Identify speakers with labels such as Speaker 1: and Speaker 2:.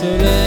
Speaker 1: soleil.